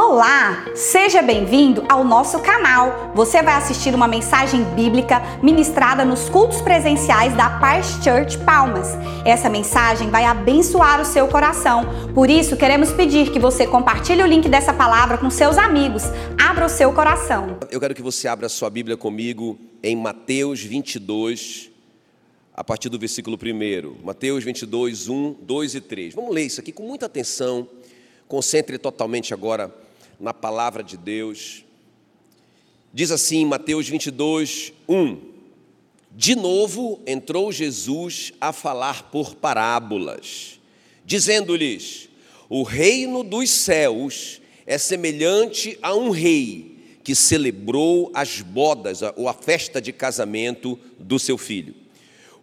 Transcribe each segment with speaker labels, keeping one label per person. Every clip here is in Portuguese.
Speaker 1: Olá, seja bem-vindo ao nosso canal. Você vai assistir uma mensagem bíblica ministrada nos cultos presenciais da Paz Church Palmas. Essa mensagem vai abençoar o seu coração. Por isso, queremos pedir que você compartilhe o link dessa palavra com seus amigos. Abra o seu coração.
Speaker 2: Eu quero que você abra sua Bíblia comigo em Mateus 22, a partir do versículo 1. Mateus 22, 1, 2 e 3. Vamos ler isso aqui com muita atenção. Concentre totalmente agora na palavra de Deus. Diz assim, Mateus 22, 1: De novo entrou Jesus a falar por parábolas, dizendo-lhes: O reino dos céus é semelhante a um rei que celebrou as bodas ou a festa de casamento do seu filho.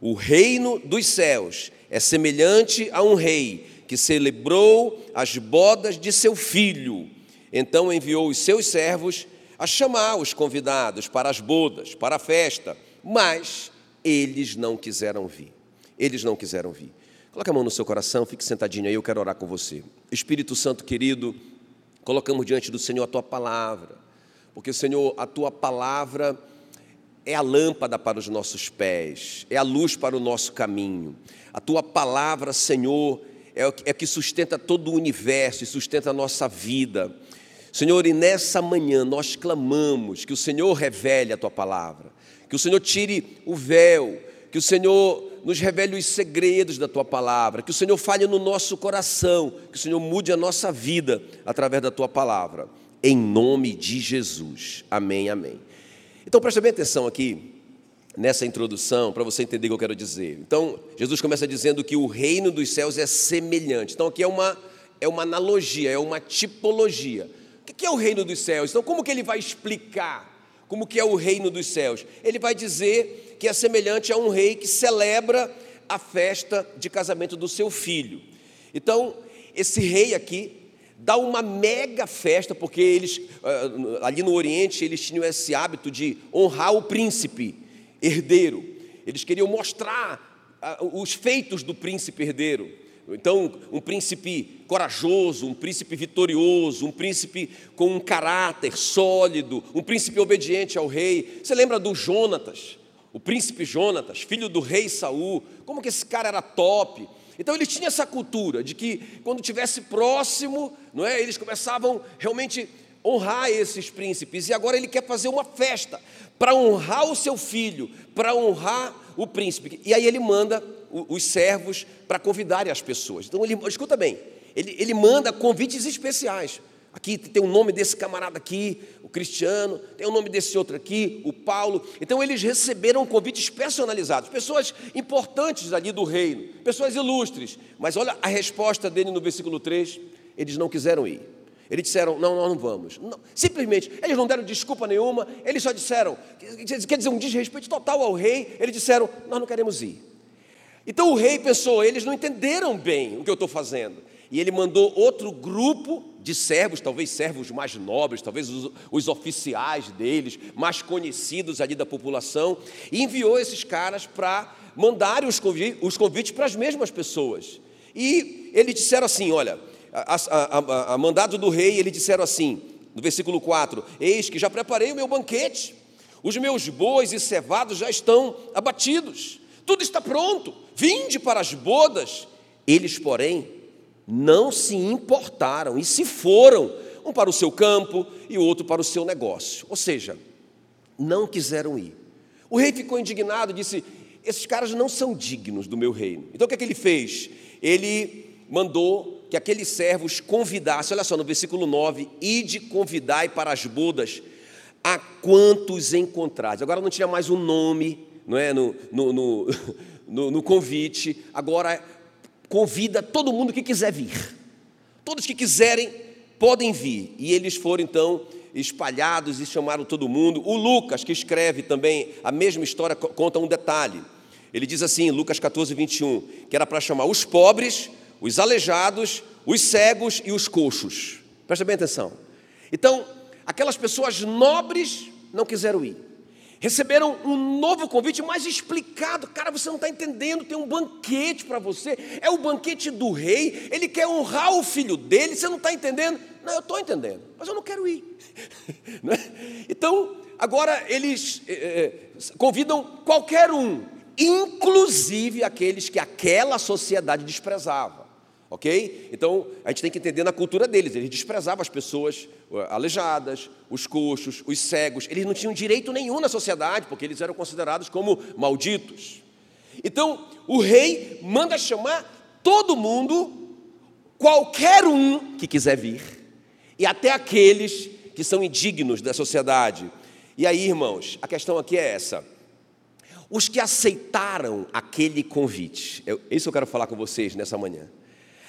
Speaker 2: O reino dos céus é semelhante a um rei que celebrou as bodas de seu filho então enviou os seus servos a chamar os convidados para as bodas, para a festa, mas eles não quiseram vir. Eles não quiseram vir. Coloque a mão no seu coração, fique sentadinho aí, eu quero orar com você. Espírito Santo querido, colocamos diante do Senhor a tua palavra, porque, Senhor, a tua palavra é a lâmpada para os nossos pés, é a luz para o nosso caminho. A tua palavra, Senhor, é o que sustenta todo o universo e sustenta a nossa vida. Senhor, e nessa manhã nós clamamos que o Senhor revele a tua palavra, que o Senhor tire o véu, que o Senhor nos revele os segredos da tua palavra, que o Senhor fale no nosso coração, que o Senhor mude a nossa vida através da tua palavra, em nome de Jesus. Amém, amém. Então preste bem atenção aqui nessa introdução para você entender o que eu quero dizer. Então, Jesus começa dizendo que o reino dos céus é semelhante. Então aqui é uma é uma analogia, é uma tipologia. O que é o reino dos céus? Então, como que ele vai explicar como que é o reino dos céus? Ele vai dizer que é semelhante a um rei que celebra a festa de casamento do seu filho. Então, esse rei aqui dá uma mega festa, porque eles, ah, ali no Oriente, eles tinham esse hábito de honrar o príncipe herdeiro. Eles queriam mostrar ah, os feitos do príncipe herdeiro. Então, um príncipe corajoso, um príncipe vitorioso, um príncipe com um caráter sólido, um príncipe obediente ao rei. Você lembra do Jonatas? O príncipe Jonatas, filho do rei Saul. Como que esse cara era top? Então ele tinha essa cultura de que quando tivesse próximo, não é, eles começavam realmente honrar esses príncipes. E agora ele quer fazer uma festa para honrar o seu filho, para honrar o príncipe. E aí ele manda os servos para convidarem as pessoas. Então, ele, escuta bem, ele, ele manda convites especiais. Aqui tem o nome desse camarada aqui, o Cristiano, tem o nome desse outro aqui, o Paulo. Então eles receberam convites personalizados, pessoas importantes ali do reino, pessoas ilustres. Mas olha a resposta dele no versículo 3: eles não quiseram ir. Eles disseram: não, nós não vamos. Não, simplesmente, eles não deram desculpa nenhuma, eles só disseram, quer dizer, um desrespeito total ao rei, eles disseram: nós não queremos ir. Então o rei pensou: eles não entenderam bem o que eu estou fazendo. E ele mandou outro grupo de servos, talvez servos mais nobres, talvez os, os, oficiais deles, mais conhecidos ali da população, e enviou esses caras para mandarem os convites, os convites para as mesmas pessoas. E eles disseram assim: olha, a, a, a, a mandado do rei, eles disseram assim, no versículo 4: Eis que já preparei o meu banquete, os meus bois e cevados já estão abatidos tudo está pronto, vinde para as bodas. Eles, porém, não se importaram e se foram, um para o seu campo e o outro para o seu negócio. Ou seja, não quiseram ir. O rei ficou indignado e disse: Esses caras não são dignos do meu reino. Então o que, é que ele fez? Ele mandou que aqueles servos convidassem, olha só no versículo 9: Ide convidai para as bodas a quantos encontrares. Agora não tinha mais um nome, não é, no, no, no, no, convite, agora convida todo mundo que quiser vir. Todos que quiserem podem vir. E eles foram então espalhados e chamaram todo mundo. O Lucas, que escreve também a mesma história, conta um detalhe. Ele diz assim, Lucas 14, 21, que era para chamar os pobres, os aleijados, os cegos e os coxos. Presta bem atenção. Então, aquelas pessoas nobres não quiseram ir receberam um novo convite mais explicado. Cara, você não está entendendo, tem um banquete para você, é o banquete do rei, ele quer honrar o filho dele, você não está entendendo? Não, eu estou entendendo, mas eu não quero ir. É? Então, agora eles é, convidam qualquer um, inclusive aqueles que aquela sociedade desprezava. Ok? Então, a gente tem que entender na cultura deles. Eles desprezavam as pessoas aleijadas, os coxos, os cegos. Eles não tinham direito nenhum na sociedade, porque eles eram considerados como malditos. Então, o rei manda chamar todo mundo, qualquer um que quiser vir, e até aqueles que são indignos da sociedade. E aí, irmãos, a questão aqui é essa. Os que aceitaram aquele convite, é isso eu quero falar com vocês nessa manhã.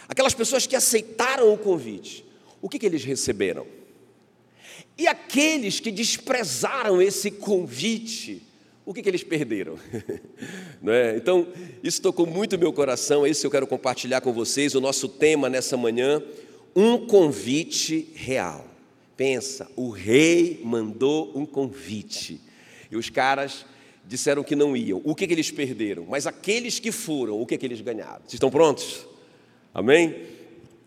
Speaker 2: Aquelas pessoas que aceitaram o convite, o que, que eles receberam? E aqueles que desprezaram esse convite, o que, que eles perderam? É? Então, isso tocou muito meu coração, esse eu quero compartilhar com vocês, o nosso tema nessa manhã, um convite real. Pensa, o rei mandou um convite, e os caras disseram que não iam. O que, que eles perderam? Mas aqueles que foram, o que, que eles ganharam? Vocês estão prontos? Amém?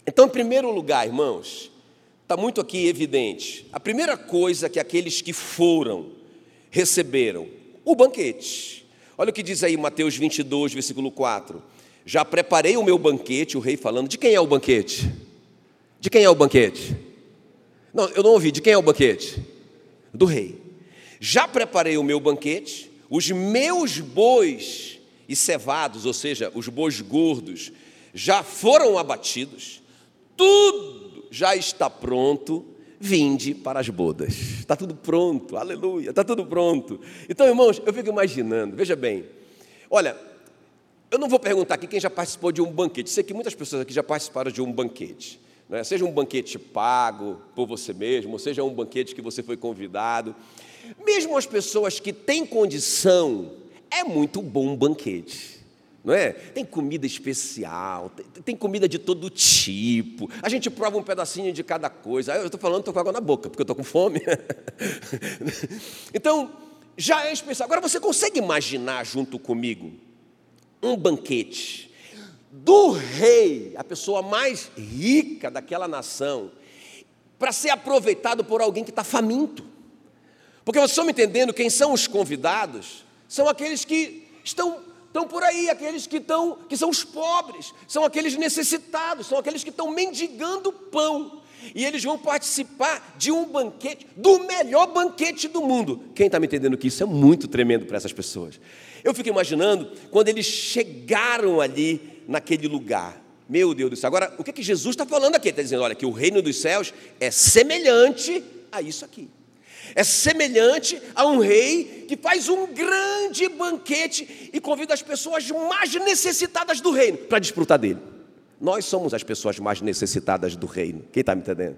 Speaker 2: Então, em primeiro lugar, irmãos, está muito aqui evidente. A primeira coisa que aqueles que foram receberam o banquete. Olha o que diz aí Mateus 22, versículo 4. Já preparei o meu banquete, o rei falando. De quem é o banquete? De quem é o banquete? Não, eu não ouvi. De quem é o banquete? Do rei. Já preparei o meu banquete, os meus bois e cevados, ou seja, os bois gordos, já foram abatidos, tudo já está pronto vinde para as bodas. Está tudo pronto, aleluia, está tudo pronto. Então, irmãos, eu fico imaginando, veja bem, olha, eu não vou perguntar aqui quem já participou de um banquete, sei que muitas pessoas aqui já participaram de um banquete, né? seja um banquete pago por você mesmo, ou seja um banquete que você foi convidado. Mesmo as pessoas que têm condição, é muito bom um banquete não é? Tem comida especial, tem, tem, comida de todo tipo. A gente prova um pedacinho de cada coisa. Eu estou falando, estou com água na boca, porque eu estou com fome. então, já é especial. Agora você consegue imaginar junto comigo um banquete do rei, a pessoa mais rica daquela nação, para ser aproveitado por alguém que está faminto. Porque vocês estão me entendendo quem são os convidados? São aqueles que estão estão por aí, aqueles que estão, que são os pobres, são aqueles necessitados, são aqueles que estão mendigando pão. E eles vão participar de um banquete, do melhor banquete do mundo. Quem está me entendendo que isso é muito tremendo para essas pessoas? Eu fico imaginando quando eles chegaram ali naquele lugar. Meu Deus do céu. Agora, o que, que Jesus está falando aqui? Ele está dizendo: olha, que o reino dos céus é semelhante a isso aqui. É semelhante a um rei que faz um grande banquete e convida as pessoas mais necessitadas do reino para desfrutar dele. Nós somos as pessoas mais necessitadas do reino. Quem está me entendendo?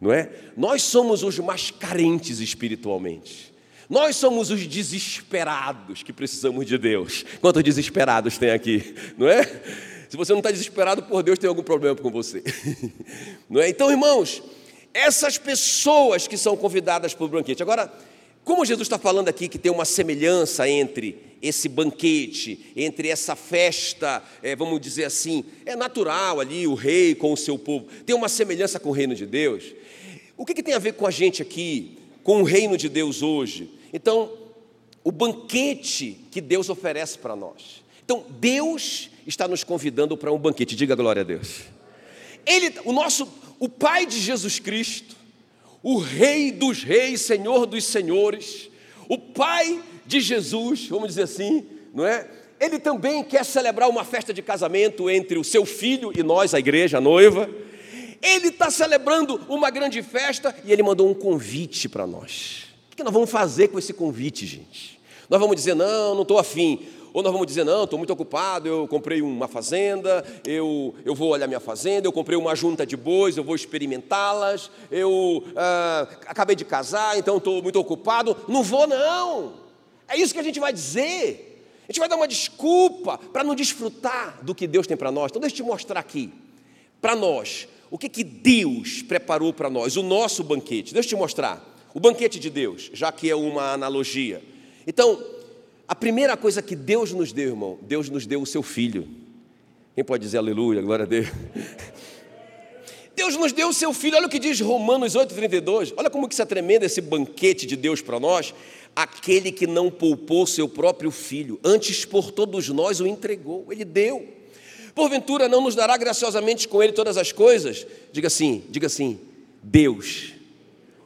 Speaker 2: Não é? Nós somos os mais carentes espiritualmente. Nós somos os desesperados que precisamos de Deus. Quantos desesperados tem aqui? Não é? Se você não está desesperado por Deus, tem algum problema com você. Não é? Então, irmãos, essas pessoas que são convidadas para o banquete. Agora, como Jesus está falando aqui que tem uma semelhança entre esse banquete, entre essa festa, é, vamos dizer assim, é natural ali o rei com o seu povo, tem uma semelhança com o reino de Deus. O que, que tem a ver com a gente aqui, com o reino de Deus hoje? Então, o banquete que Deus oferece para nós. Então, Deus está nos convidando para um banquete, diga glória a Deus. Ele, o nosso, o Pai de Jesus Cristo, o Rei dos Reis, Senhor dos Senhores, o Pai de Jesus, vamos dizer assim, não é? Ele também quer celebrar uma festa de casamento entre o seu filho e nós, a igreja, a noiva. Ele está celebrando uma grande festa e ele mandou um convite para nós. O que nós vamos fazer com esse convite, gente? Nós vamos dizer, não, não estou afim. Ou nós vamos dizer, não, estou muito ocupado, eu comprei uma fazenda, eu, eu vou olhar minha fazenda, eu comprei uma junta de bois, eu vou experimentá-las, eu ah, acabei de casar, então estou muito ocupado. Não vou, não. É isso que a gente vai dizer. A gente vai dar uma desculpa para não desfrutar do que Deus tem para nós. Então, deixa eu te mostrar aqui, para nós, o que, que Deus preparou para nós, o nosso banquete. Deixa eu te mostrar. O banquete de Deus, já que é uma analogia. Então, a primeira coisa que Deus nos deu, irmão, Deus nos deu o seu filho. Quem pode dizer aleluia, glória a Deus? Deus nos deu o seu filho, olha o que diz Romanos 8,32. Olha como que isso é tremendo, esse banquete de Deus para nós. Aquele que não poupou seu próprio filho, antes por todos nós o entregou, ele deu. Porventura não nos dará graciosamente com ele todas as coisas? Diga assim, diga assim: Deus,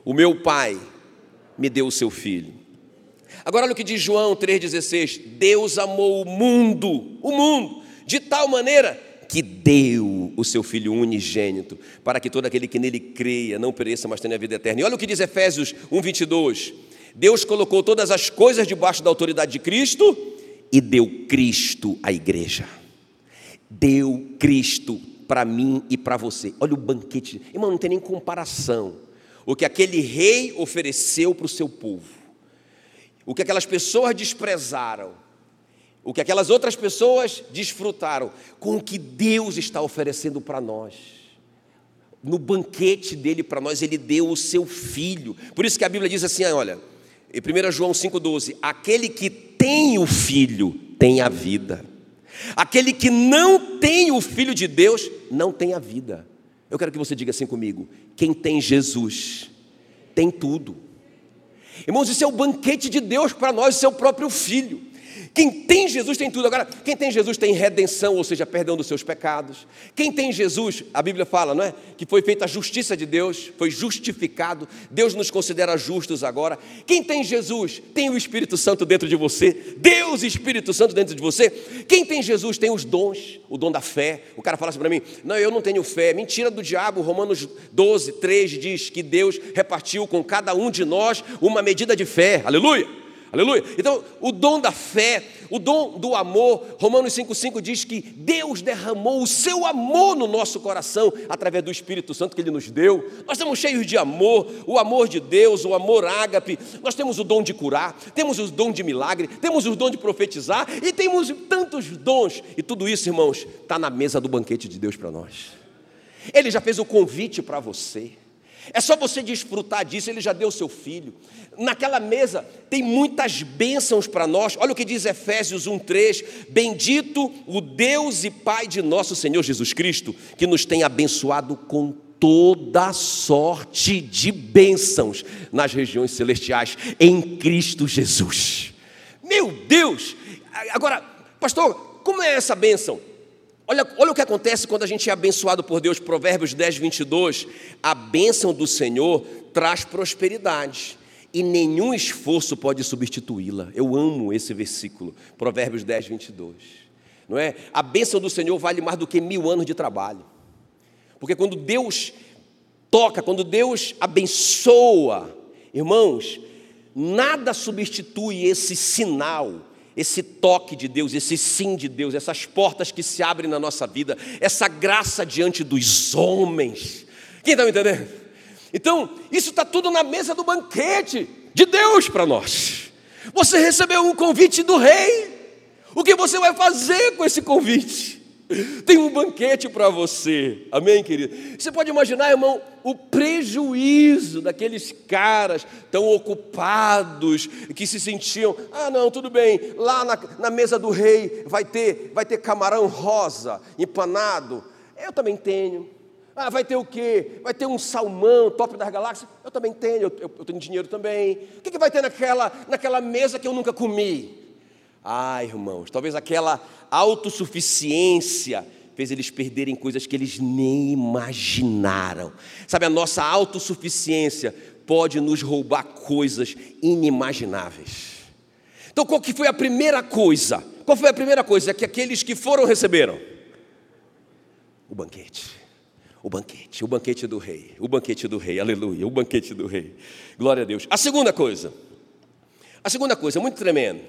Speaker 2: o meu Pai, me deu o seu filho. Agora olha o que diz João 3,16: Deus amou o mundo, o mundo, de tal maneira que deu o seu Filho unigênito, para que todo aquele que nele creia não pereça, mas tenha a vida eterna. E olha o que diz Efésios 1,22: Deus colocou todas as coisas debaixo da autoridade de Cristo e deu Cristo à igreja. Deu Cristo para mim e para você. Olha o banquete, irmão, não tem nem comparação. O que aquele rei ofereceu para o seu povo, o que aquelas pessoas desprezaram, o que aquelas outras pessoas desfrutaram, com o que Deus está oferecendo para nós. No banquete dele para nós, ele deu o seu filho. Por isso que a Bíblia diz assim: olha, em 1 João 5,12: aquele que tem o filho tem a vida, aquele que não tem o filho de Deus não tem a vida. Eu quero que você diga assim comigo: quem tem Jesus tem tudo. Irmãos, isso é o banquete de Deus para nós, seu próprio filho. Quem tem Jesus tem tudo. Agora, quem tem Jesus tem redenção, ou seja, perdão dos seus pecados. Quem tem Jesus, a Bíblia fala, não é? Que foi feita a justiça de Deus, foi justificado. Deus nos considera justos agora. Quem tem Jesus tem o Espírito Santo dentro de você. Deus, Espírito Santo dentro de você. Quem tem Jesus tem os dons, o dom da fé. O cara fala assim para mim: Não, eu não tenho fé. Mentira do diabo. Romanos 12, 3 diz que Deus repartiu com cada um de nós uma medida de fé. Aleluia. Aleluia. Então, o dom da fé, o dom do amor, Romanos 5,5 diz que Deus derramou o seu amor no nosso coração através do Espírito Santo que Ele nos deu. Nós estamos cheios de amor, o amor de Deus, o amor ágape. Nós temos o dom de curar, temos o dom de milagre, temos o dom de profetizar e temos tantos dons. E tudo isso, irmãos, está na mesa do banquete de Deus para nós. Ele já fez o convite para você. É só você desfrutar disso, ele já deu seu filho. Naquela mesa tem muitas bênçãos para nós. Olha o que diz Efésios 1:3: Bendito o Deus e Pai de nosso Senhor Jesus Cristo, que nos tem abençoado com toda sorte de bênçãos nas regiões celestiais em Cristo Jesus. Meu Deus! Agora, pastor, como é essa bênção? Olha, olha o que acontece quando a gente é abençoado por Deus, Provérbios 10, 22. A bênção do Senhor traz prosperidade e nenhum esforço pode substituí-la. Eu amo esse versículo, Provérbios 10, 22. Não é? A bênção do Senhor vale mais do que mil anos de trabalho. Porque quando Deus toca, quando Deus abençoa, irmãos, nada substitui esse sinal esse toque de Deus, esse sim de Deus, essas portas que se abrem na nossa vida, essa graça diante dos homens. Quem está me entendendo? Então, isso está tudo na mesa do banquete de Deus para nós. Você recebeu um convite do rei. O que você vai fazer com esse convite? Tem um banquete para você, amém, querido? Você pode imaginar, irmão, o prejuízo daqueles caras tão ocupados que se sentiam, ah, não, tudo bem, lá na, na mesa do rei vai ter, vai ter camarão rosa empanado. Eu também tenho. Ah, vai ter o quê? Vai ter um salmão top das galáxias? Eu também tenho, eu, eu tenho dinheiro também. O que, que vai ter naquela, naquela mesa que eu nunca comi? Ah, irmãos, talvez aquela autossuficiência fez eles perderem coisas que eles nem imaginaram. Sabe, a nossa autossuficiência pode nos roubar coisas inimagináveis. Então, qual que foi a primeira coisa? Qual foi a primeira coisa que aqueles que foram receberam? O banquete. O banquete, o banquete do rei, o banquete do rei, aleluia, o banquete do rei. Glória a Deus. A segunda coisa, a segunda coisa, muito tremendo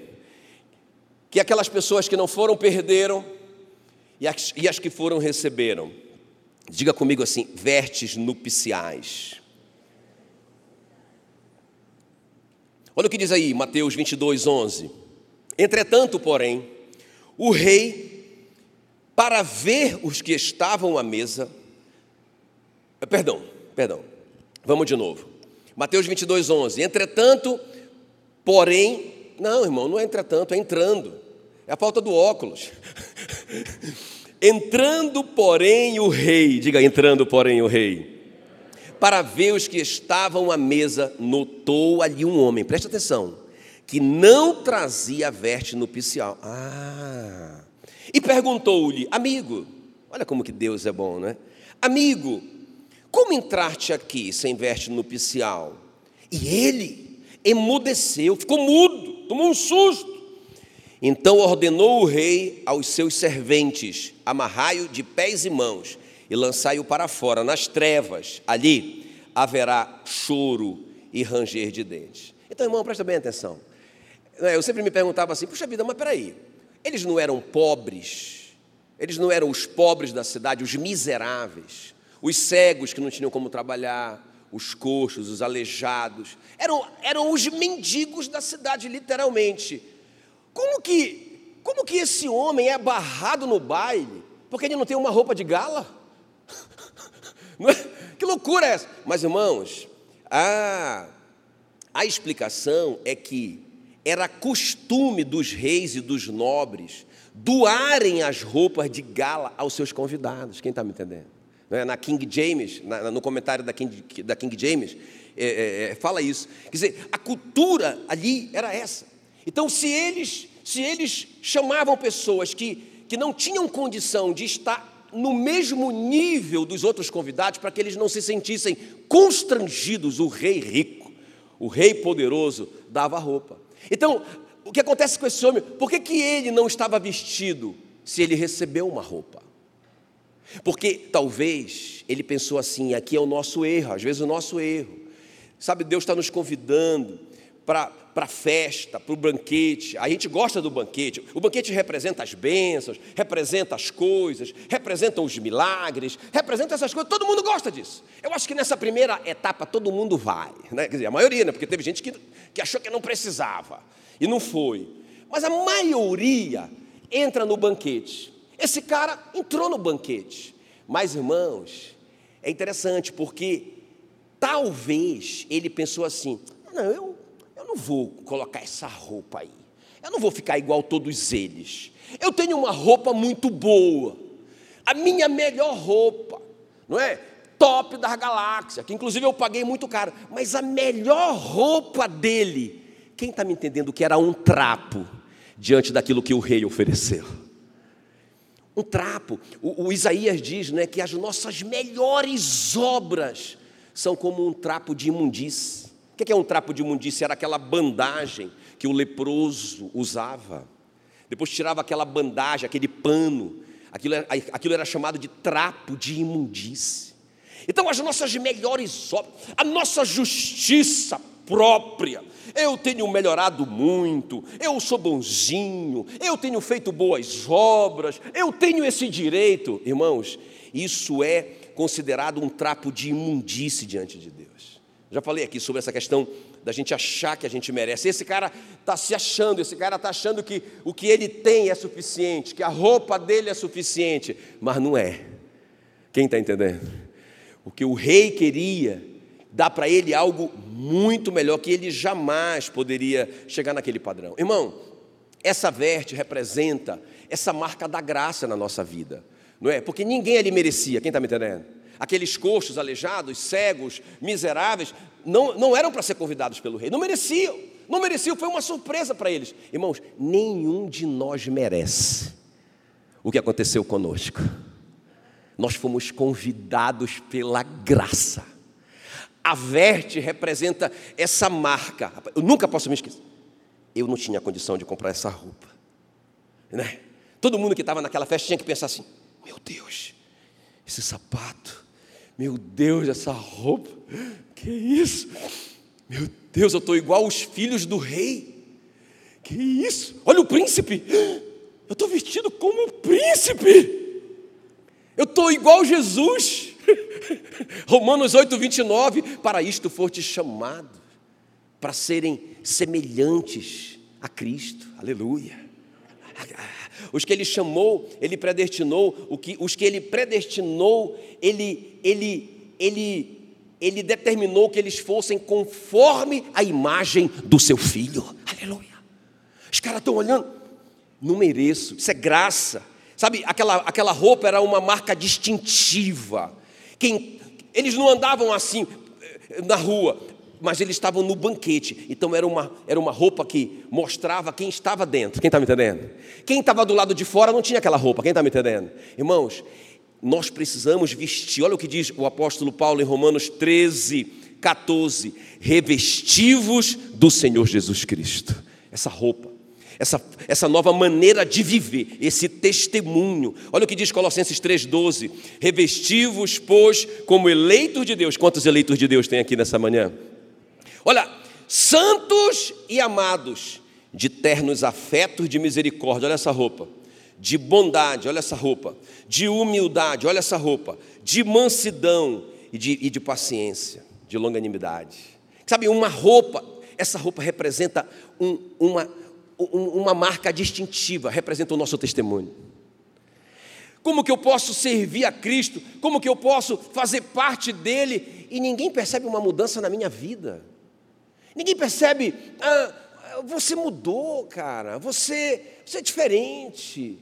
Speaker 2: que aquelas pessoas que não foram perderam e as, e as que foram receberam. Diga comigo assim: vertes nupciais. Olha o que diz aí, Mateus 22, 11. Entretanto, porém, o rei, para ver os que estavam à mesa, eh, perdão, perdão, vamos de novo. Mateus 22, 11. Entretanto, porém, não, irmão, não é entretanto, é entrando. É a falta do óculos. Entrando, porém, o rei, diga entrando, porém, o rei, para ver os que estavam à mesa, notou ali um homem, preste atenção, que não trazia veste nupcial. Ah, e perguntou-lhe, amigo, olha como que Deus é bom, né? Amigo, como entraste aqui sem veste nupcial? E ele emudeceu, ficou mudo, tomou um susto. Então ordenou o rei aos seus serventes: amarrai-o de pés e mãos e lançai-o para fora, nas trevas. Ali haverá choro e ranger de dentes. Então, irmão, presta bem atenção. Eu sempre me perguntava assim: puxa vida, mas peraí, eles não eram pobres, eles não eram os pobres da cidade, os miseráveis os cegos que não tinham como trabalhar, os coxos, os aleijados, eram, eram os mendigos da cidade, literalmente. Como que, como que esse homem é barrado no baile porque ele não tem uma roupa de gala? É? Que loucura é essa? Mas, irmãos, a, a explicação é que era costume dos reis e dos nobres doarem as roupas de gala aos seus convidados. Quem está me entendendo? Né, na King James, no comentário da King, da King James, é, é, é, fala isso. Quer dizer, a cultura ali era essa. Então, se eles, se eles chamavam pessoas que, que não tinham condição de estar no mesmo nível dos outros convidados, para que eles não se sentissem constrangidos, o rei rico, o rei poderoso, dava roupa. Então, o que acontece com esse homem? Por que, que ele não estava vestido se ele recebeu uma roupa? Porque talvez ele pensou assim: aqui é o nosso erro, às vezes o nosso erro. Sabe, Deus está nos convidando para a festa, para o banquete. A gente gosta do banquete. O banquete representa as bênçãos, representa as coisas, representa os milagres, representa essas coisas. Todo mundo gosta disso. Eu acho que nessa primeira etapa todo mundo vai. Né? Quer dizer, a maioria, né? porque teve gente que, que achou que não precisava e não foi. Mas a maioria entra no banquete. Esse cara entrou no banquete. Mas, irmãos, é interessante porque talvez ele pensou assim: não, eu, eu não vou colocar essa roupa aí. Eu não vou ficar igual todos eles. Eu tenho uma roupa muito boa. A minha melhor roupa, não é? Top da galáxia, que inclusive eu paguei muito caro. Mas a melhor roupa dele, quem está me entendendo que era um trapo diante daquilo que o rei ofereceu? Um trapo. O, o, Isaías diz né, que as nossas melhores obras são como um trapo de imundície. O que é um trapo de imundície? Era aquela bandagem que o leproso usava. Depois tirava aquela bandagem, aquele pano. Aquilo era, aquilo era chamado de trapo de imundície. Então, as nossas melhores obras, a nossa justiça própria. Eu tenho melhorado muito, eu sou bonzinho, eu tenho feito boas obras, eu tenho esse direito. Irmãos, isso é considerado um trapo de imundície diante de Deus. Já falei aqui sobre essa questão da gente achar que a gente merece. Esse cara está se achando, esse cara está achando que o que ele tem é suficiente, que a roupa dele é suficiente, mas não é. Quem está entendendo? O que o rei queria dá para ele algo muito melhor que ele jamais poderia chegar naquele padrão. Irmão, essa veste representa essa marca da graça na nossa vida, não é? Porque ninguém ali merecia, quem está me entendendo? Aqueles coxos, aleijados, cegos, miseráveis, não, não eram para ser convidados pelo rei, não mereciam, não mereciam, foi uma surpresa para eles. Irmãos, nenhum de nós merece o que aconteceu conosco. Nós fomos convidados pela graça. A verte representa essa marca. Eu nunca posso me esquecer. Eu não tinha condição de comprar essa roupa. Né? Todo mundo que estava naquela festa tinha que pensar assim: meu Deus, esse sapato, meu Deus, essa roupa, que isso? Meu Deus, eu estou igual os filhos do rei. Que isso? Olha o príncipe, eu estou vestido como um príncipe. Eu estou igual Jesus. Romanos 8, 29, para isto foste chamado, para serem semelhantes a Cristo, aleluia. Os que ele chamou, ele predestinou, o que, os que ele predestinou, ele, ele, ele, ele determinou que eles fossem conforme a imagem do seu filho, aleluia. Os caras estão olhando, não mereço, isso é graça. Sabe, aquela, aquela roupa era uma marca distintiva. Quem, eles não andavam assim eh, na rua, mas eles estavam no banquete. Então era uma, era uma roupa que mostrava quem estava dentro. Quem está me entendendo? Quem estava do lado de fora não tinha aquela roupa. Quem está me entendendo? Irmãos, nós precisamos vestir. Olha o que diz o apóstolo Paulo em Romanos 13, 14: revestivos do Senhor Jesus Cristo. Essa roupa, essa, essa nova maneira de viver, esse testemunho. Olha o que diz Colossenses 3,12: revestivos, pois, como eleitos de Deus. Quantos eleitos de Deus tem aqui nessa manhã? Olha, santos e amados, de ternos afetos de misericórdia. Olha essa roupa de bondade, olha essa roupa, de humildade, olha essa roupa, de mansidão e de, e de paciência, de longanimidade. Sabe, uma roupa, essa roupa representa um, uma, um, uma marca distintiva, representa o nosso testemunho. Como que eu posso servir a Cristo? Como que eu posso fazer parte dele? E ninguém percebe uma mudança na minha vida. Ninguém percebe, ah, você mudou, cara, você, você é diferente.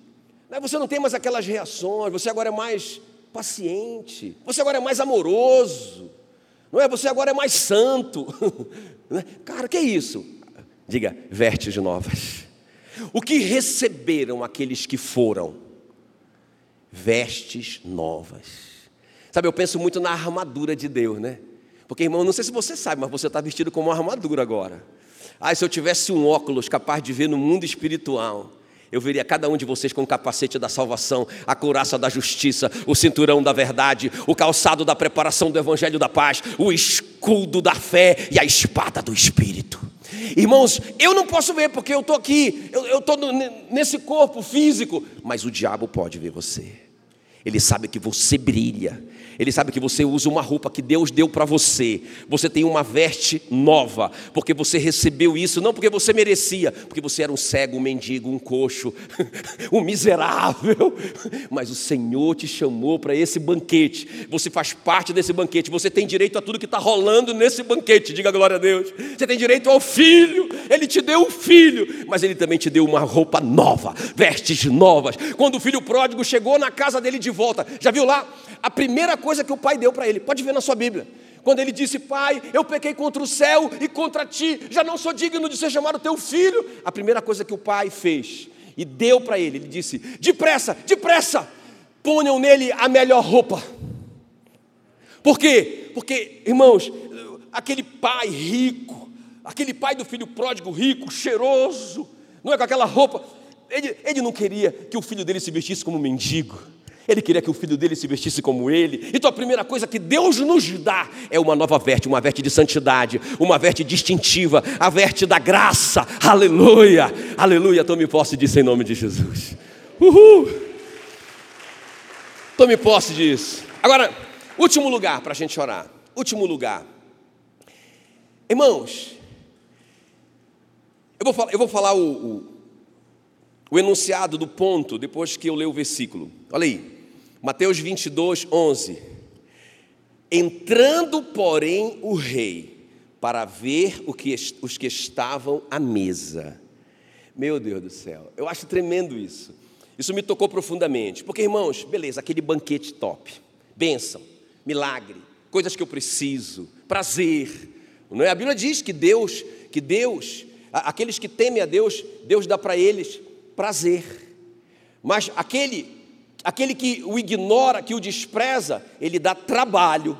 Speaker 2: Você não tem mais aquelas reações, você agora é mais paciente, você agora é mais amoroso, não é? Você agora é mais santo. Né? Cara, que é isso? Diga, vestes novas. O que receberam aqueles que foram? Vestes novas. Sabe, eu penso muito na armadura de Deus, né? Porque, irmão, não sei se você sabe, mas você está vestido como uma armadura agora. Ah, se eu tivesse um óculos capaz de ver no mundo espiritual, eu veria cada um de vocês com o capacete da salvação, a couraça da justiça, o cinturão da verdade, o calçado da preparação do evangelho da paz, o escudo da fé e a espada do espírito. Irmãos, eu não posso ver porque eu estou aqui, eu estou nesse corpo físico, mas o diabo pode ver você. Ele sabe que você brilha, ele sabe que você usa uma roupa que Deus deu para você. Você tem uma veste nova, porque você recebeu isso, não porque você merecia, porque você era um cego, um mendigo, um coxo, um miserável. Mas o Senhor te chamou para esse banquete. Você faz parte desse banquete. Você tem direito a tudo que está rolando nesse banquete. Diga glória a Deus. Você tem direito ao filho. Ele te deu um filho, mas ele também te deu uma roupa nova, vestes novas. Quando o filho pródigo chegou na casa dele de volta, já viu lá? A primeira coisa que o pai deu para ele. Pode ver na sua Bíblia. Quando ele disse: Pai, eu pequei contra o céu e contra ti, já não sou digno de ser chamado teu filho. A primeira coisa que o pai fez e deu para ele, ele disse: Depressa, depressa, ponham nele a melhor roupa. Por quê? Porque, irmãos, aquele pai rico, aquele pai do filho pródigo rico, cheiroso, não é com aquela roupa, ele, ele não queria que o filho dele se vestisse como mendigo. Ele queria que o filho dele se vestisse como ele. Então a primeira coisa que Deus nos dá é uma nova veste, uma veste de santidade, uma veste distintiva, a veste da graça. Aleluia! Aleluia! Tome posse disso em nome de Jesus. Uhul! Tome posse disso. Agora, último lugar para a gente orar. Último lugar. Irmãos, eu vou falar, eu vou falar o, o, o enunciado do ponto depois que eu ler o versículo. Olha aí. Mateus 22, 11. Entrando, porém, o rei para ver o que, os que estavam à mesa. Meu Deus do céu, eu acho tremendo isso. Isso me tocou profundamente. Porque, irmãos, beleza, aquele banquete top, bênção, milagre, coisas que eu preciso, prazer. Não é? A Bíblia diz que Deus, que Deus, aqueles que temem a Deus, Deus dá para eles prazer. Mas aquele Aquele que o ignora, que o despreza, ele dá trabalho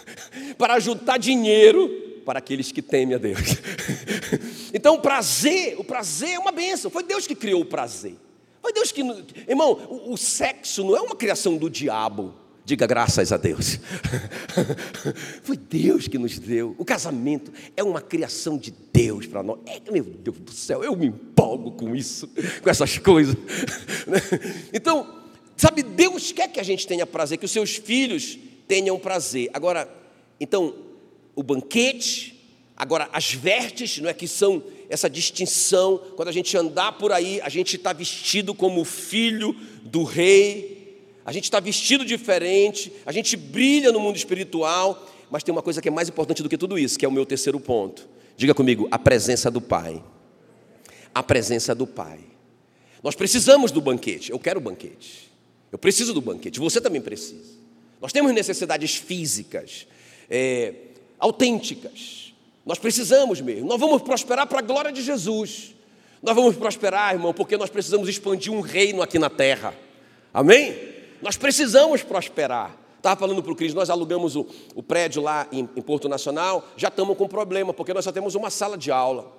Speaker 2: para juntar dinheiro para aqueles que temem a Deus. Então, o prazer, o prazer é uma benção. Foi Deus que criou o prazer. Foi Deus que. Irmão, o, o sexo não é uma criação do diabo. Diga graças a Deus. Foi Deus que nos deu. O casamento é uma criação de Deus para nós. É, meu Deus do céu, eu me empolgo com isso, com essas coisas. Então, Sabe, Deus quer que a gente tenha prazer, que os seus filhos tenham prazer. Agora, então, o banquete, agora as vestes, não é que são essa distinção, quando a gente andar por aí, a gente está vestido como filho do rei, a gente está vestido diferente, a gente brilha no mundo espiritual, mas tem uma coisa que é mais importante do que tudo isso, que é o meu terceiro ponto. Diga comigo, a presença do Pai. A presença do Pai. Nós precisamos do banquete. Eu quero o banquete. Eu preciso do banquete. Você também precisa. Nós temos necessidades físicas, é, autênticas. Nós precisamos mesmo. Nós vamos prosperar para a glória de Jesus. Nós vamos prosperar, irmão, porque nós precisamos expandir um reino aqui na terra. Amém? Nós precisamos prosperar. Estava falando para o Cris, nós alugamos o, o prédio lá em, em, Porto Nacional, já estamos com problema, porque nós só temos uma sala de aula.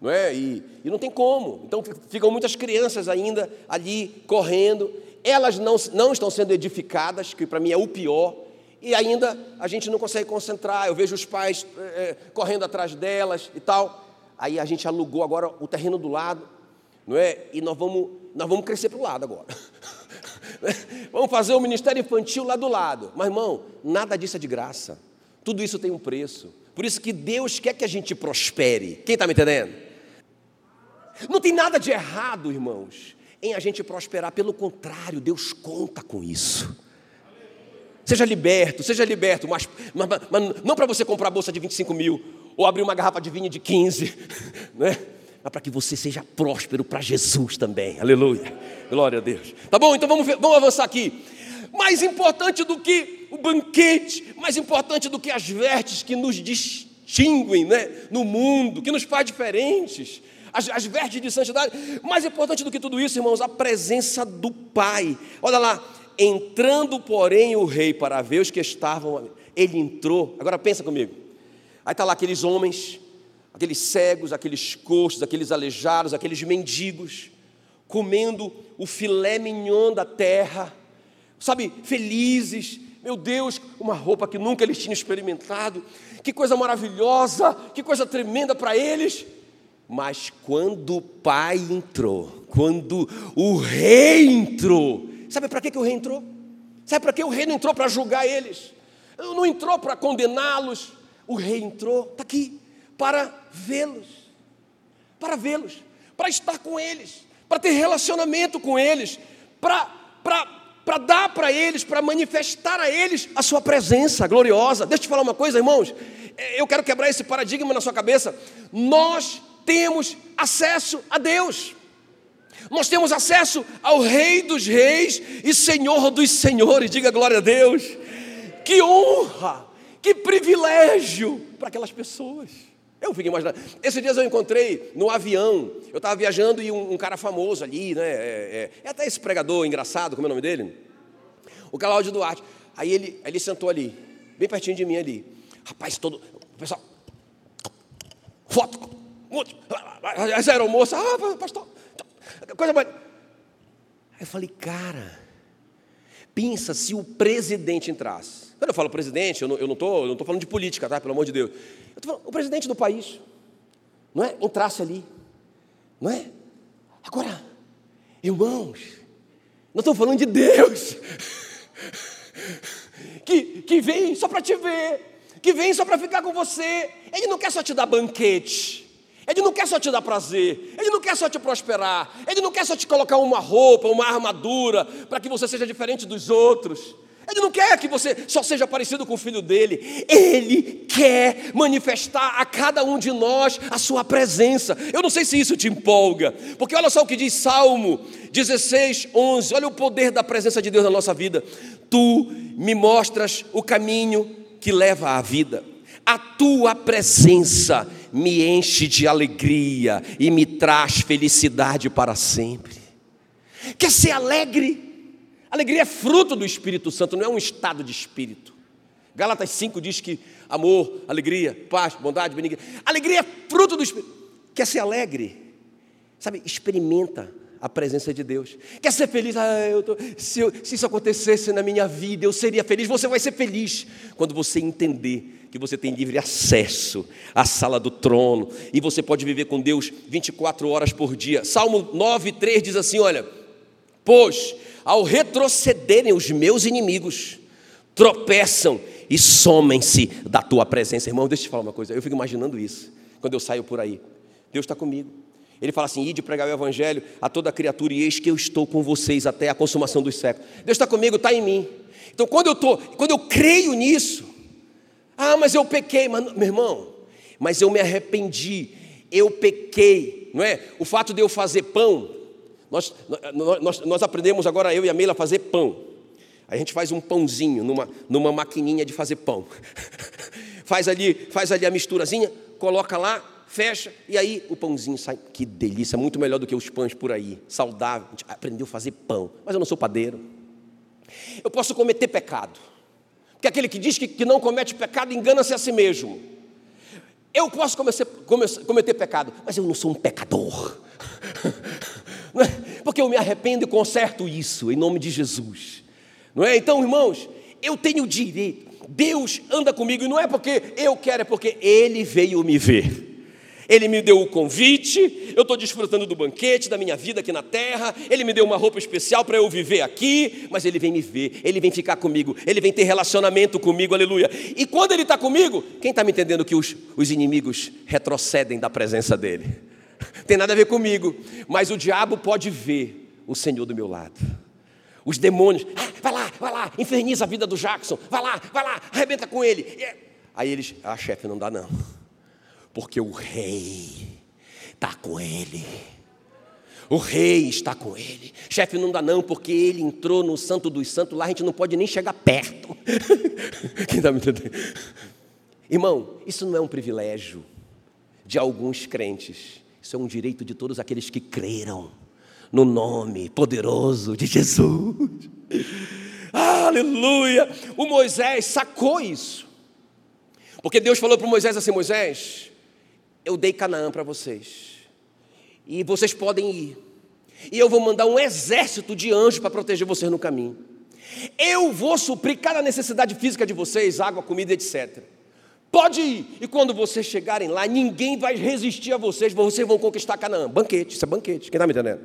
Speaker 2: Não é? E, e não tem como. Então ficam muitas crianças ainda ali correndo. Elas não, não estão sendo edificadas, que para mim é o pior. E ainda a gente não consegue concentrar. Eu vejo os pais é, correndo atrás delas e tal. Aí a gente alugou agora o terreno do lado, não é? E nós vamos, nós vamos crescer para o lado agora. Vamos fazer o ministério infantil lá do lado. Mas, irmão, nada disso é de graça. Tudo isso tem um preço. Por isso que Deus quer que a gente prospere. Quem está me entendendo? Não tem nada de errado, irmãos, em a gente prosperar. Pelo contrário, Deus conta com isso. Seja liberto, seja liberto, mas, mas, mas não para você comprar bolsa de 25 mil ou abrir uma garrafa de vinho de 15, né? mas para que você seja próspero para Jesus também. Aleluia. Glória a Deus. Tá bom? Então vamos, vamos avançar aqui. Mais importante do que o banquete, mais importante do que as vestes que nos distinguem né, no mundo, que nos faz diferentes, as, as vestes de santidade. Mais importante do que tudo isso, irmãos, a presença do Pai. Olha lá, entrando, porém, o rei para ver os que estavam. Ele entrou. Agora pensa comigo. Aí está lá aqueles homens aqueles cegos, aqueles coxos, aqueles aleijados, aqueles mendigos, comendo o filé mignon da terra, sabe, felizes, meu Deus, uma roupa que nunca eles tinham experimentado, que coisa maravilhosa, que coisa tremenda para eles. Mas quando o pai entrou, quando o rei entrou, sabe para que, que o rei entrou? Sabe para que o rei não entrou para julgar eles? Não entrou para condená-los. O rei entrou, está aqui, para vê-los, para vê-los, para estar com eles, para ter relacionamento com eles, para, para, para dar para eles, para manifestar a eles a sua presença gloriosa. Deixa eu te falar uma coisa, irmãos. É, eu quero quebrar esse paradigma na sua cabeça. Nós temos acesso a Deus. Nós temos acesso ao Rei dos Reis e Senhor dos Senhores. Diga glória a Deus. Que honra, que privilégio para aquelas pessoas. Eu fiquei imaginando. Esses dias eu encontrei no avião, eu estava viajando e um, um, cara famoso ali, né? É, é, é, até esse pregador engraçado, como é o nome dele? O Cláudio Duarte. Aí ele, ele sentou ali, bem pertinho de mim ali. Rapaz, todo. Pessoal. Foto! Essa aeromoça, ah, pastor, coisa mais. Aí eu falei, cara, pensa se o presidente entrasse. Quando eu falo presidente, eu não estou não, tô, falando de política, tá? Pelo amor de Deus. Eu estou falando o presidente do país, não é? Entrasse ali, não é? Agora, irmãos, nós estamos falando de Deus, que, que vem só para te ver, que vem só para ficar com você. Ele não quer só te dar banquete, ele não quer só te dar prazer, ele não quer só te prosperar, ele não quer só te colocar uma roupa, uma armadura, para que você seja diferente dos outros. Ele não quer que você só seja parecido com o filho dele. Ele quer manifestar a cada um de nós a sua presença. Eu não sei se isso te empolga, porque olha só o que diz Salmo 16, 11. Olha o poder da presença de Deus na nossa vida. Tu me mostras o caminho que leva à vida. A tua presença me enche de alegria e me traz felicidade para sempre. Quer ser alegre? Alegria é fruto do Espírito Santo, não é um estado de espírito. Gálatas 5 diz que amor, alegria, paz, bondade, benignidade. Alegria é fruto do Espírito. Quer ser alegre? Sabe, experimenta a presença de Deus. Quer ser feliz? Ah, tô, se, eu, se isso acontecesse na minha vida, eu seria feliz. Você vai ser feliz quando você entender que você tem livre acesso à sala do trono e você pode viver com Deus 24 horas por dia. Salmo 9, 3 diz assim: Olha, pois ao retrocederem os meus inimigos, tropeçam e somem-se da tua presença. Irmão, deixa eu te falar uma coisa, eu fico imaginando isso, quando eu saio por aí. Deus está comigo. Ele fala assim: ide pregar o evangelho a toda criatura, e eis que eu estou com vocês até a consumação dos séculos. Deus está comigo, está em mim. Então, quando eu tô, quando eu creio nisso, ah, mas eu pequei, mas, meu irmão, mas eu me arrependi, eu pequei, não é? O fato de eu fazer pão Nós, nós, nós aprendemos agora, eu e a Meila, a fazer pão. A gente faz um pãozinho numa, numa maquininha de fazer pão. faz, ali, faz ali a misturazinha, coloca lá, fecha, e aí o pãozinho sai. Que delícia, muito melhor do que os pães por aí. Saudável. A gente aprendeu a fazer pão. Mas eu não sou padeiro. Eu posso cometer pecado. Porque aquele que diz que, que não comete pecado engana-se a si mesmo. Eu posso cometer, cometer pecado, mas eu não sou um pecador. É? Porque eu me arrependo e conserto isso em nome de Jesus. Não é? Então, irmãos, eu tenho direito. Deus anda comigo e não é porque eu quero, é porque Ele veio me ver. Ele me deu o convite, eu estou desfrutando do banquete da minha vida aqui na terra. Ele me deu uma roupa especial para eu viver aqui, mas Ele vem me ver, Ele vem ficar comigo, Ele vem ter relacionamento comigo, aleluia. E quando Ele está comigo, quem está me entendendo que os, os inimigos retrocedem da presença dEle? Tem nada a ver comigo, mas o diabo pode ver o Senhor do meu lado. Os demônios, ah, vai lá, vai lá, inferniza a vida do Jackson, vai lá, vai lá, arrebenta com ele. Aí eles, ah, chefe, não dá não porque o rei está com ele. O rei está com ele. Chefe, não dá não, porque ele entrou no Santo dos Santos, lá a gente não pode nem chegar perto. Quem está me entendendo? Irmão, isso não é um privilégio de alguns crentes, isso é um direito de todos aqueles que creram no nome poderoso de Jesus. Aleluia! O Moisés sacou isso. Porque Deus falou para Moisés assim: Moisés, eu dei Canaã para vocês. E vocês podem ir. E eu vou mandar um exército de anjos para proteger vocês no caminho. Eu vou suprir cada necessidade física de vocês, água, comida, etc. Pode ir. E quando vocês chegarem lá, ninguém vai resistir a vocês, vocês vão conquistar Canaã. Banquete, isso é banquete. Quem está me entendendo?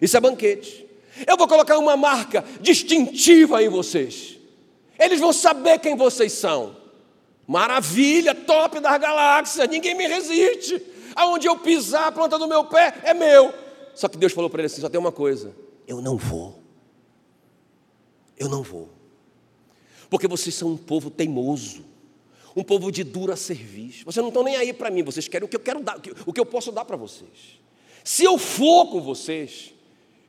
Speaker 2: Isso é banquete. Eu vou colocar uma marca distintiva em vocês. Eles vão saber quem vocês são. Maravilha, top das galáxias, ninguém me resiste. Aonde eu pisar, a planta do meu pé é meu. Só que Deus falou para ele assim: só tem uma coisa: eu não vou. Eu não vou. Porque vocês são um povo teimoso, um povo de dura serviço. Vocês não estão nem aí para mim, vocês querem o que eu quero dar, o que eu posso dar para vocês. Se eu for com vocês,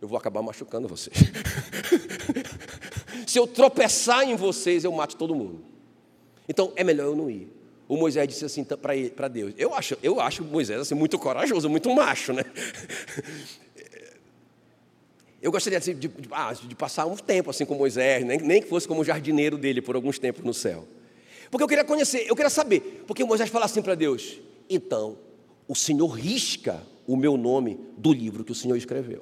Speaker 2: eu vou acabar machucando vocês. Se eu tropeçar em vocês, eu mato todo mundo. Então é melhor eu não ir. O Moisés disse assim para Deus. Eu acho, eu acho Moisés assim, muito corajoso, muito macho, né? Eu gostaria assim, de, de, ah, de, passar um tempo assim com Moisés, nem, nem que fosse como jardineiro dele por alguns tempos no céu. Porque eu queria conhecer, eu queria saber. Porque Moisés fala assim para Deus: então, o Senhor risca o meu nome do livro que o Senhor escreveu.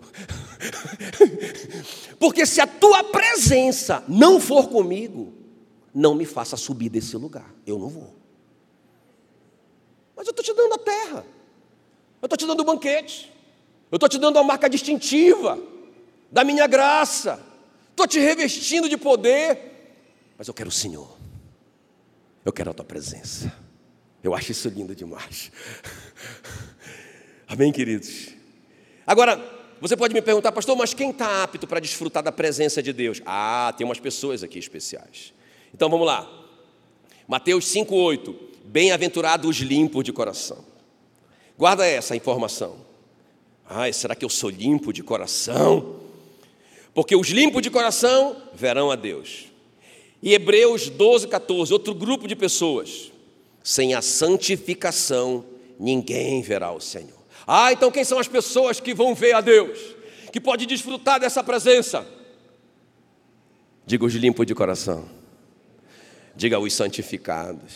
Speaker 2: Porque se a tua presença não for comigo, não me faça subir desse lugar. Eu não vou. Mas eu estou te dando a terra. Eu estou te dando o banquete. Eu estou te dando a marca distintiva da minha graça. Estou te revestindo de poder. Mas eu quero o Senhor. Eu quero a tua presença. Eu acho isso lindo demais. Amém, queridos? Agora, você pode me perguntar, pastor, mas quem está apto para desfrutar da presença de Deus? Ah, tem umas pessoas aqui especiais. Então vamos lá. Mateus 5,8. Bem-aventurados os limpos de coração. Guarda essa informação. Ai, será que eu sou limpo de coração? Porque os limpos de coração verão a Deus. E Hebreus 12, 14, outro grupo de pessoas. Sem a santificação, ninguém verá o Senhor. Ah, então quem são as pessoas que vão ver a Deus? Que pode desfrutar dessa presença? Diga os limpos de coração. Diga os santificados.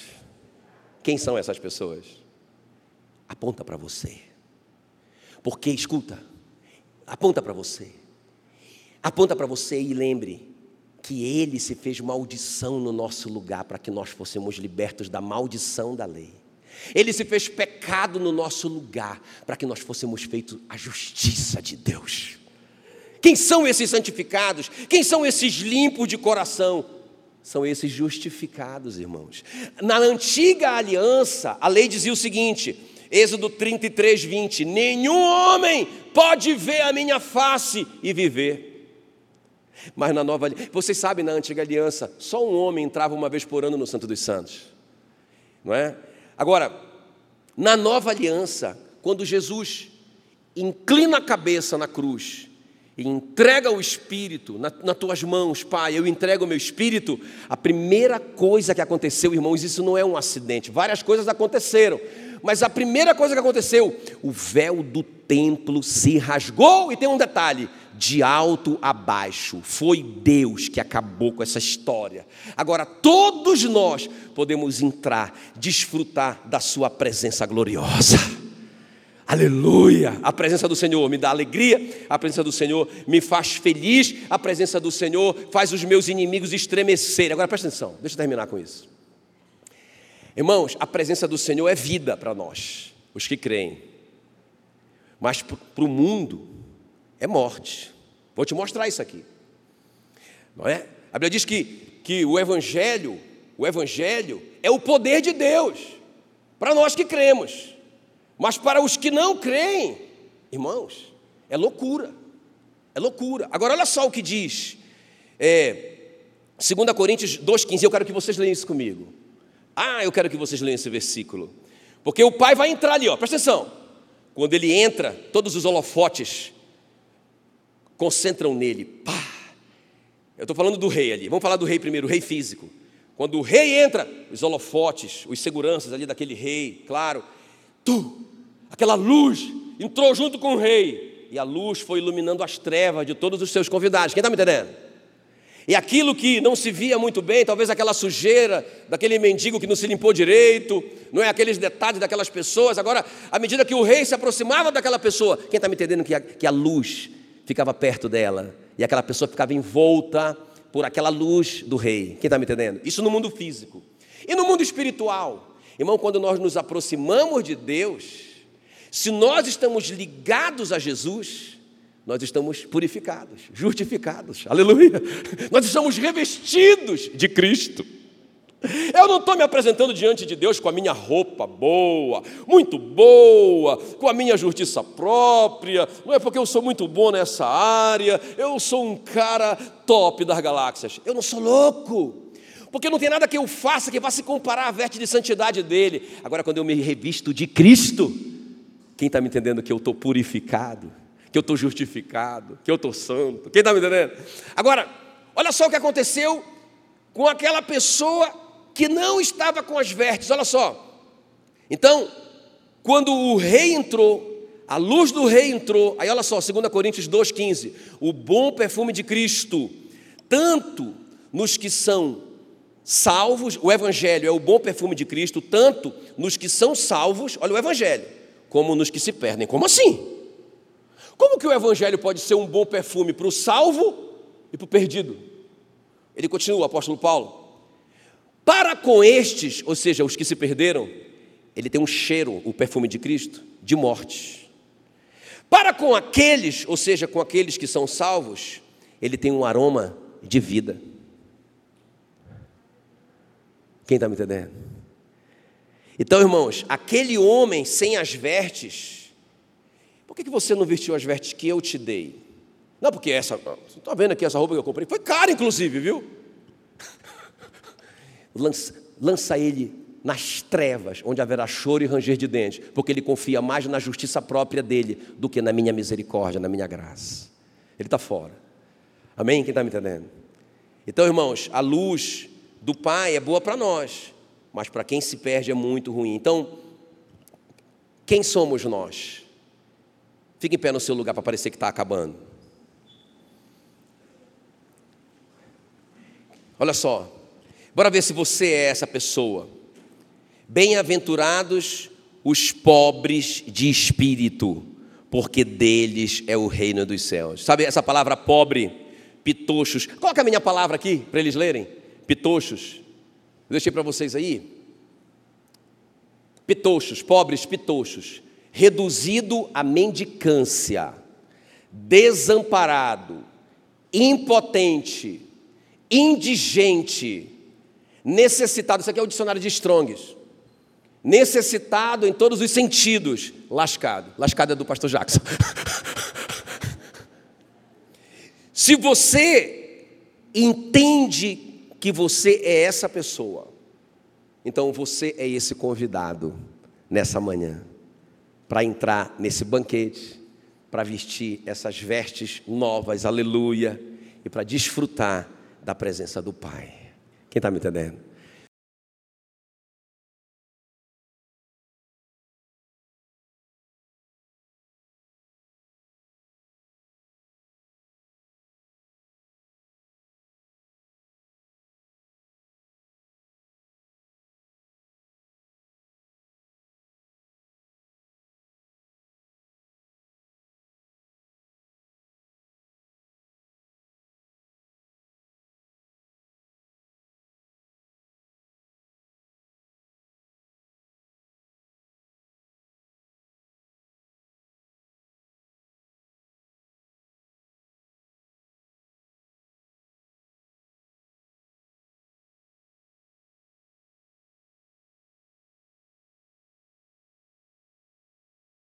Speaker 2: Quem são essas pessoas? Aponta para você. Porque, escuta, aponta para você. Aponta para você e lembre que Ele se fez maldição no nosso lugar para que nós fôssemos libertos da maldição da lei. Ele se fez pecado no nosso lugar para que nós fôssemos feitos a justiça de Deus. Quem são esses santificados? Quem são esses limpos de coração? São esses justificados, irmãos. Na antiga aliança, a lei dizia o seguinte: Êxodo 33, 20: Nenhum homem pode ver a minha face e viver. Mas na nova vocês sabem, na antiga aliança, só um homem entrava uma vez por ano no Santo dos Santos, não é? Agora, na nova aliança, quando Jesus inclina a cabeça na cruz e entrega o Espírito na, nas tuas mãos, Pai, eu entrego o meu Espírito, a primeira coisa que aconteceu, irmãos, isso não é um acidente, várias coisas aconteceram, mas a primeira coisa que aconteceu, o véu do templo se rasgou, e tem um detalhe: de alto a baixo, foi Deus que acabou com essa história. Agora todos nós podemos entrar, desfrutar da Sua presença gloriosa. Aleluia! A presença do Senhor me dá alegria, a presença do Senhor me faz feliz, a presença do Senhor faz os meus inimigos estremecerem. Agora presta atenção, deixa eu terminar com isso. Irmãos, a presença do Senhor é vida para nós, os que creem, mas para o mundo é morte. Vou te mostrar isso aqui, não é? A Bíblia diz que, que o Evangelho, o Evangelho é o poder de Deus para nós que cremos. Mas para os que não creem, irmãos, é loucura. É loucura. Agora olha só o que diz. É, 2 Coríntios 2,15. Eu quero que vocês leiam isso comigo. Ah, eu quero que vocês leiam esse versículo. Porque o pai vai entrar ali, ó, presta atenção. Quando ele entra, todos os holofotes concentram nele. Pá! Eu estou falando do rei ali. Vamos falar do rei primeiro, o rei físico. Quando o rei entra, os holofotes, os seguranças ali daquele rei, claro, tu, aquela luz entrou junto com o rei, e a luz foi iluminando as trevas de todos os seus convidados. Quem está me entendendo? E aquilo que não se via muito bem, talvez aquela sujeira daquele mendigo que não se limpou direito, não é aqueles detalhes daquelas pessoas. Agora, à medida que o rei se aproximava daquela pessoa, quem está me entendendo que a, que a luz ficava perto dela e aquela pessoa ficava envolta por aquela luz do rei. Quem está me entendendo? Isso no mundo físico. E no mundo espiritual? Irmão, quando nós nos aproximamos de Deus, se nós estamos ligados a Jesus, nós estamos purificados, justificados, aleluia. Nós estamos revestidos de Cristo. Eu não estou me apresentando diante de Deus com a minha roupa boa, muito boa, com a minha justiça própria, não é porque eu sou muito bom nessa área, eu sou um cara top das galáxias. Eu não sou louco porque não tem nada que eu faça que vá se comparar à veste de santidade dele. Agora, quando eu me revisto de Cristo, quem está me entendendo que eu estou purificado, que eu estou justificado, que eu estou santo? Quem está me entendendo? Agora, olha só o que aconteceu com aquela pessoa que não estava com as vestes, olha só. Então, quando o rei entrou, a luz do rei entrou, aí olha só, 2 Coríntios 2,15: o bom perfume de Cristo, tanto nos que são salvos, o Evangelho é o bom perfume de Cristo, tanto nos que são salvos, olha o Evangelho, como nos que se perdem. Como assim? Como que o Evangelho pode ser um bom perfume para o salvo e para o perdido? Ele continua, o apóstolo Paulo. Para com estes, ou seja, os que se perderam, ele tem um cheiro, o perfume de Cristo, de morte. Para com aqueles, ou seja, com aqueles que são salvos, ele tem um aroma de vida. Quem está me entendendo? Então, irmãos, aquele homem sem as vestes, por que, você não vestiu as vestes que eu te dei? Não, porque essa, está vendo aqui essa roupa que eu comprei? Foi cara, inclusive, viu? Lança, lança ele nas trevas, onde haverá choro e ranger de dentes, porque ele confia mais na justiça própria dele do que na minha misericórdia, na minha graça. Ele está fora. Amém? Quem está me entendendo? Então, irmãos, a luz do Pai é boa para nós, mas para quem se perde é muito ruim. Então, quem somos nós? Fique em pé no seu lugar para parecer que está acabando. Olha só, bora ver se você é essa pessoa. Bem-aventurados os pobres de espírito, porque deles é o reino dos céus. Sabe essa palavra pobre, pitochos? Coloca a minha palavra aqui para eles lerem pitochos. deixei para vocês aí. Pitochos, pobres pitochos, reduzido à mendicância, desamparado, impotente, indigente, necessitado. Isso aqui é o dicionário de Strongs. Necessitado em todos os sentidos, lascado. Lascado é do pastor Jackson. Se você entende que você é essa pessoa. Então você é esse convidado nessa manhã para entrar nesse banquete, para vestir essas vestes novas, aleluia, e para desfrutar da presença do Pai. Quem está me entendendo?